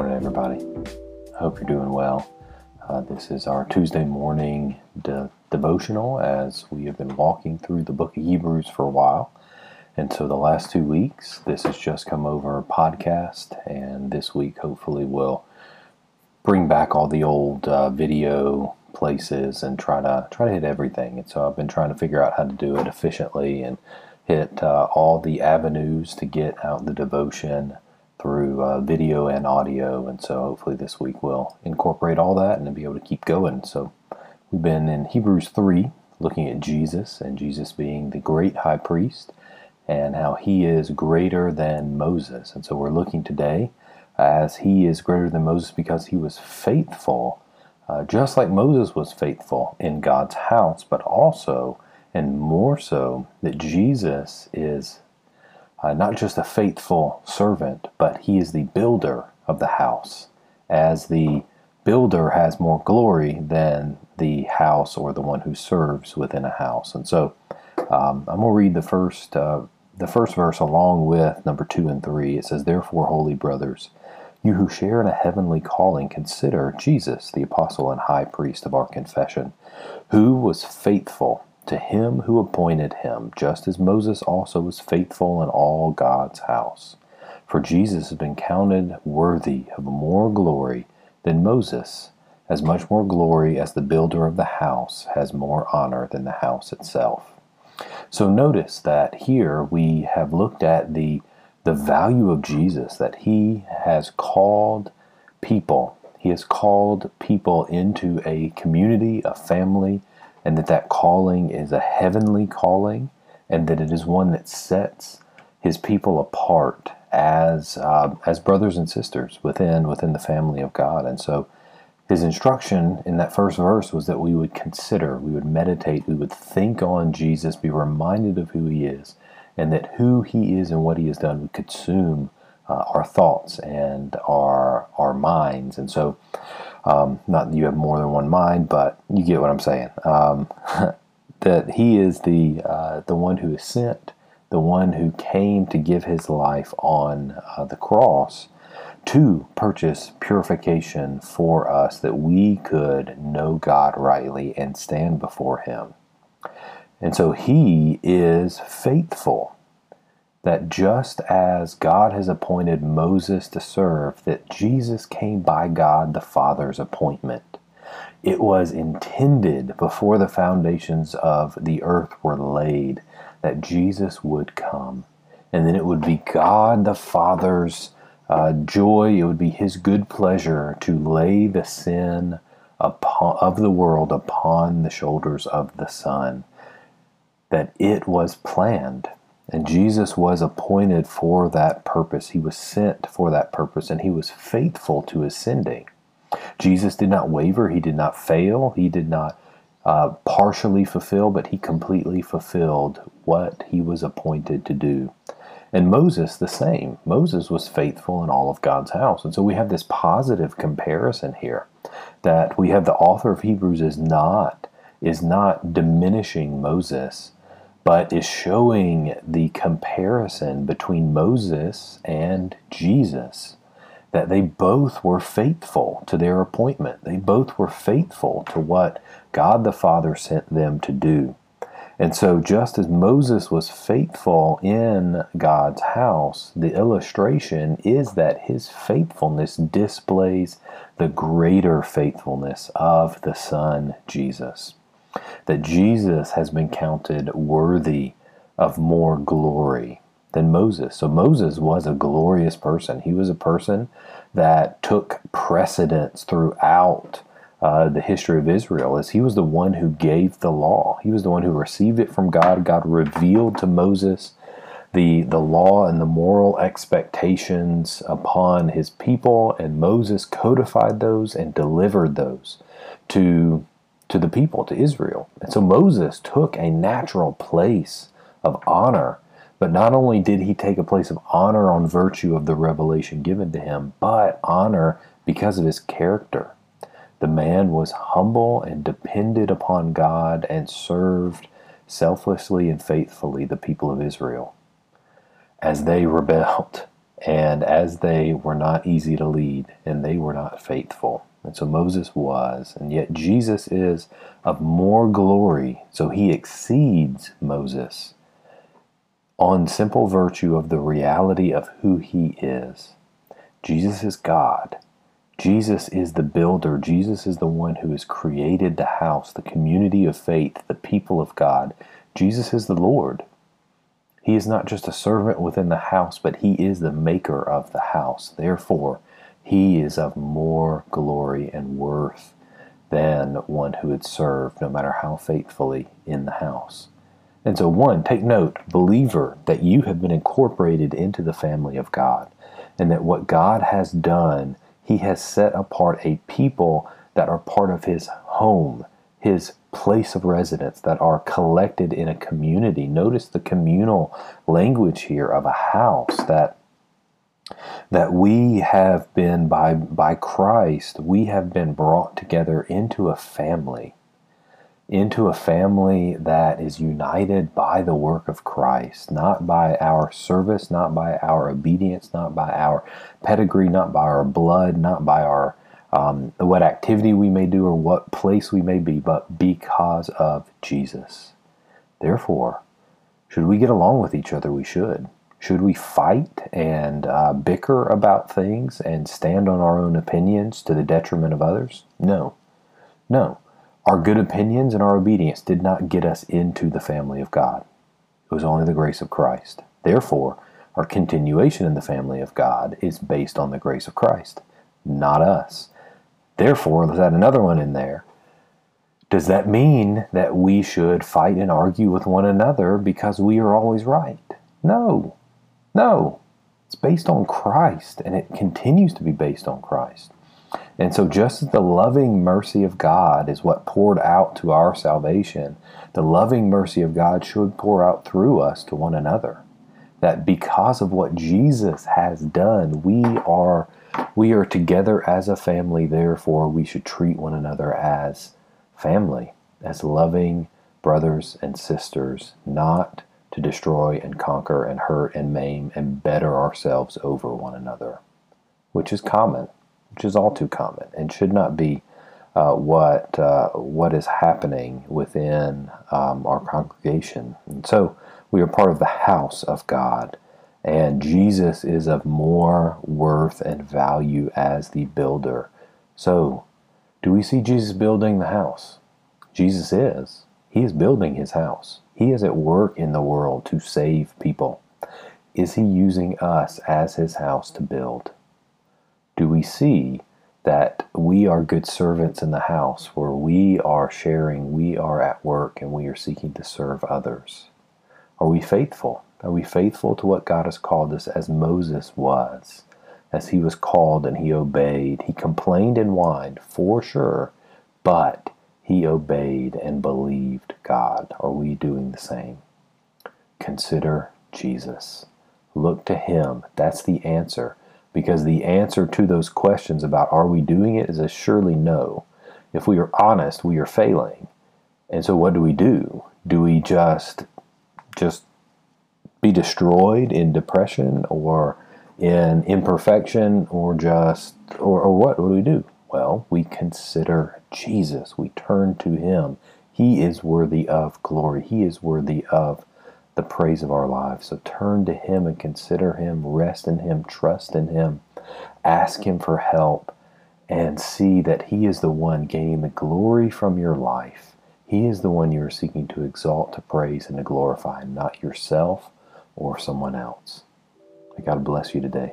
morning, everybody. Hope you're doing well. Uh, this is our Tuesday morning de- devotional as we have been walking through the book of Hebrews for a while. And so the last two weeks, this has just come over podcast, and this week, hopefully, we'll bring back all the old uh, video places and try to try to hit everything. And so I've been trying to figure out how to do it efficiently and hit uh, all the avenues to get out the devotion through uh, video and audio. And so hopefully this week we'll incorporate all that and be able to keep going. So we've been in Hebrews 3 looking at Jesus and Jesus being the great high priest and how he is greater than Moses. And so we're looking today as he is greater than Moses because he was faithful, uh, just like Moses was faithful in God's house, but also and more so that Jesus is uh, not just a faithful servant, but he is the builder of the house. As the builder has more glory than the house or the one who serves within a house. And so um, I'm going to read the first, uh, the first verse along with number two and three. It says, Therefore, holy brothers, you who share in a heavenly calling, consider Jesus, the apostle and high priest of our confession, who was faithful to him who appointed him, just as Moses also was faithful in all God's house. For Jesus has been counted worthy of more glory than Moses, as much more glory as the builder of the house has more honor than the house itself. So notice that here we have looked at the the value of Jesus that he has called people. He has called people into a community, a family, and that that calling is a heavenly calling, and that it is one that sets his people apart as uh, as brothers and sisters within within the family of God. And so, his instruction in that first verse was that we would consider, we would meditate, we would think on Jesus, be reminded of who he is, and that who he is and what he has done would consume uh, our thoughts and our our minds. And so, um, not that you have more than one mind, but you get what I'm saying. Um, that he is the uh, the one who is sent, the one who came to give his life on uh, the cross to purchase purification for us, that we could know God rightly and stand before Him. And so He is faithful that just as God has appointed Moses to serve, that Jesus came by God the Father's appointment. It was intended before the foundations of the earth were laid that Jesus would come. And then it would be God the Father's uh, joy, it would be His good pleasure to lay the sin upon, of the world upon the shoulders of the Son. That it was planned and Jesus was appointed for that purpose. He was sent for that purpose, and he was faithful to his sending. Jesus did not waver, he did not fail, he did not uh, partially fulfill, but he completely fulfilled what he was appointed to do. And Moses, the same. Moses was faithful in all of God's house. And so we have this positive comparison here that we have the author of Hebrews is not is not diminishing Moses but is showing the comparison between Moses and Jesus. That they both were faithful to their appointment. They both were faithful to what God the Father sent them to do. And so, just as Moses was faithful in God's house, the illustration is that his faithfulness displays the greater faithfulness of the Son, Jesus that Jesus has been counted worthy of more glory than Moses. So Moses was a glorious person. He was a person that took precedence throughout uh, the history of Israel, as he was the one who gave the law. He was the one who received it from God. God revealed to Moses the the law and the moral expectations upon his people, and Moses codified those and delivered those to to the people, to Israel. And so Moses took a natural place of honor. But not only did he take a place of honor on virtue of the revelation given to him, but honor because of his character. The man was humble and depended upon God and served selflessly and faithfully the people of Israel. As they rebelled And as they were not easy to lead and they were not faithful. And so Moses was, and yet Jesus is of more glory, so he exceeds Moses on simple virtue of the reality of who he is. Jesus is God. Jesus is the builder. Jesus is the one who has created the house, the community of faith, the people of God. Jesus is the Lord. He is not just a servant within the house, but he is the maker of the house. Therefore, he is of more glory and worth than one who had served, no matter how faithfully, in the house. And so, one, take note, believer, that you have been incorporated into the family of God, and that what God has done, He has set apart a people that are part of His home, His place of residence, that are collected in a community. Notice the communal language here of a house that that we have been by by Christ we have been brought together into a family into a family that is united by the work of Christ, not by our service, not by our obedience, not by our pedigree, not by our blood, not by our um, what activity we may do or what place we may be, but because of Jesus. Therefore, should we get along with each other? We should. Should we fight and uh, bicker about things and stand on our own opinions to the detriment of others? No. No. Our good opinions and our obedience did not get us into the family of God. It was only the grace of Christ. Therefore, our continuation in the family of God is based on the grace of Christ, not us. Therefore, let's add another one in there. Does that mean that we should fight and argue with one another because we are always right? No. No. It's based on Christ, and it continues to be based on Christ. And so, just as the loving mercy of God is what poured out to our salvation, the loving mercy of God should pour out through us to one another. That because of what Jesus has done, we are we are together as a family. Therefore, we should treat one another as family, as loving brothers and sisters, not to destroy and conquer and hurt and maim and better ourselves over one another, which is common which is all too common and should not be uh, what uh, what is happening within um, our congregation. And so we are part of the house of God, and Jesus is of more worth and value as the builder. So, do we see Jesus building the house? Jesus is. He is building his house. He is at work in the world to save people. Is he using us as his house to build? do we see that we are good servants in the house where we are sharing, we are at work, and we are seeking to serve others? Are we faithful? Are we faithful to what God has called us as Moses was? As he was called and he obeyed. He complained and whined, for sure, but he obeyed and believed God. Are we doing the same? Consider Jesus. Look to him. That's the answer because the answer to those questions about are we doing it is a surely no. If we are honest, we are failing. And so what do we do? Do we just just be destroyed in depression or in imperfection or just or, or what? What do we do? Well, we consider Jesus. We turn to him. He is worthy of glory. He is worthy of the praise of our lives. So turn to Him and consider Him, rest in Him, trust in Him, ask Him for help, and see that He is the one gaining the glory from your life. He is the one you are seeking to exalt, to praise, and to glorify, not yourself or someone else. May God bless you today.